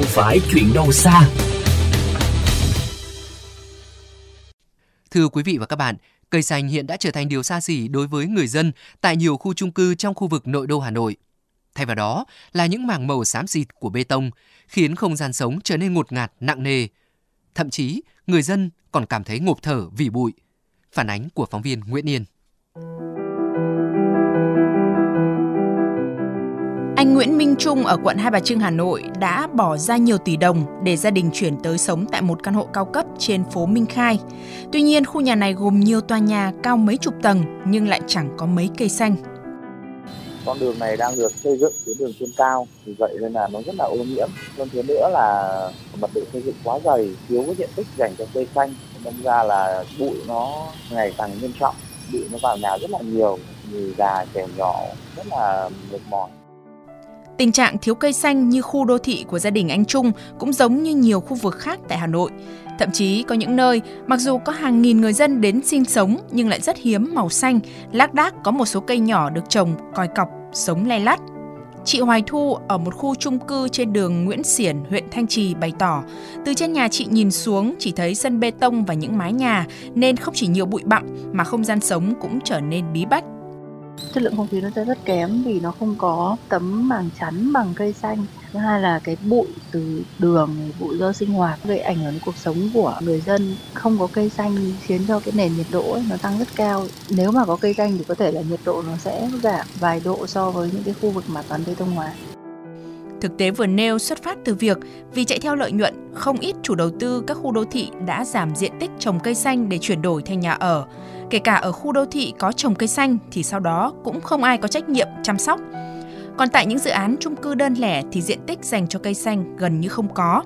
không phải chuyện đâu xa. Thưa quý vị và các bạn, cây xanh hiện đã trở thành điều xa xỉ đối với người dân tại nhiều khu chung cư trong khu vực nội đô Hà Nội. Thay vào đó là những mảng màu xám xịt của bê tông, khiến không gian sống trở nên ngột ngạt, nặng nề. Thậm chí, người dân còn cảm thấy ngộp thở vì bụi. Phản ánh của phóng viên Nguyễn Yên. Anh Nguyễn Minh Trung ở quận Hai Bà Trưng, Hà Nội đã bỏ ra nhiều tỷ đồng để gia đình chuyển tới sống tại một căn hộ cao cấp trên phố Minh Khai. Tuy nhiên, khu nhà này gồm nhiều tòa nhà cao mấy chục tầng nhưng lại chẳng có mấy cây xanh. Con đường này đang được xây dựng tuyến đường trên cao, vì vậy nên là nó rất là ô nhiễm. Hơn thế nữa là mật độ xây dựng quá dày, thiếu cái diện tích dành cho cây xanh, đâm ra là bụi nó ngày càng nghiêm trọng, bụi nó vào nhà rất là nhiều, người già trẻ nhỏ rất là mệt mỏi. Tình trạng thiếu cây xanh như khu đô thị của gia đình anh Trung cũng giống như nhiều khu vực khác tại Hà Nội. Thậm chí có những nơi, mặc dù có hàng nghìn người dân đến sinh sống nhưng lại rất hiếm màu xanh, lác đác có một số cây nhỏ được trồng còi cọc, sống lay lắt. Chị Hoài Thu ở một khu chung cư trên đường Nguyễn Xiển, huyện Thanh Trì bày tỏ, từ trên nhà chị nhìn xuống chỉ thấy sân bê tông và những mái nhà nên không chỉ nhiều bụi bặm mà không gian sống cũng trở nên bí bách chất lượng không khí nó sẽ rất kém vì nó không có tấm màng chắn bằng cây xanh. Thứ hai là cái bụi từ đường bụi do sinh hoạt gây ảnh hưởng đến cuộc sống của người dân. Không có cây xanh khiến cho cái nền nhiệt độ ấy, nó tăng rất cao. Nếu mà có cây xanh thì có thể là nhiệt độ nó sẽ giảm vài độ so với những cái khu vực mà toàn bê tông hóa. Thực tế vừa nêu xuất phát từ việc vì chạy theo lợi nhuận, không ít chủ đầu tư các khu đô thị đã giảm diện tích trồng cây xanh để chuyển đổi thành nhà ở. Kể cả ở khu đô thị có trồng cây xanh thì sau đó cũng không ai có trách nhiệm chăm sóc. Còn tại những dự án chung cư đơn lẻ thì diện tích dành cho cây xanh gần như không có.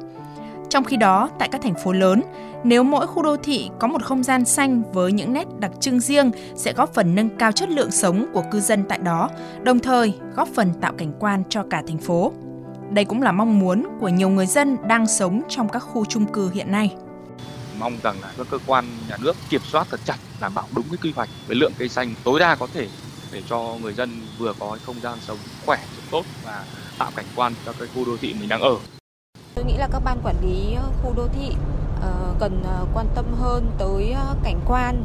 Trong khi đó, tại các thành phố lớn, nếu mỗi khu đô thị có một không gian xanh với những nét đặc trưng riêng sẽ góp phần nâng cao chất lượng sống của cư dân tại đó, đồng thời góp phần tạo cảnh quan cho cả thành phố. Đây cũng là mong muốn của nhiều người dân đang sống trong các khu chung cư hiện nay. Mong rằng là các cơ quan nhà nước kiểm soát thật chặt, đảm bảo đúng cái quy hoạch với lượng cây xanh tối đa có thể để cho người dân vừa có không gian sống khỏe, tốt và tạo cảnh quan cho cái khu đô thị mình đang ở. Tôi nghĩ là các ban quản lý ờ, khu đô thị uh, cần uh, quan tâm hơn tới cảnh quan,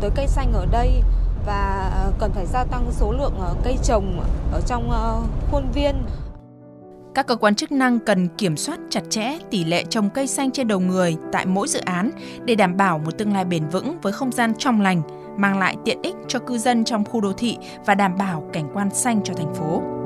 tới cây xanh ở đây và cần phải gia tăng số lượng cây trồng ở trong khuôn viên các cơ quan chức năng cần kiểm soát chặt chẽ tỷ lệ trồng cây xanh trên đầu người tại mỗi dự án để đảm bảo một tương lai bền vững với không gian trong lành, mang lại tiện ích cho cư dân trong khu đô thị và đảm bảo cảnh quan xanh cho thành phố.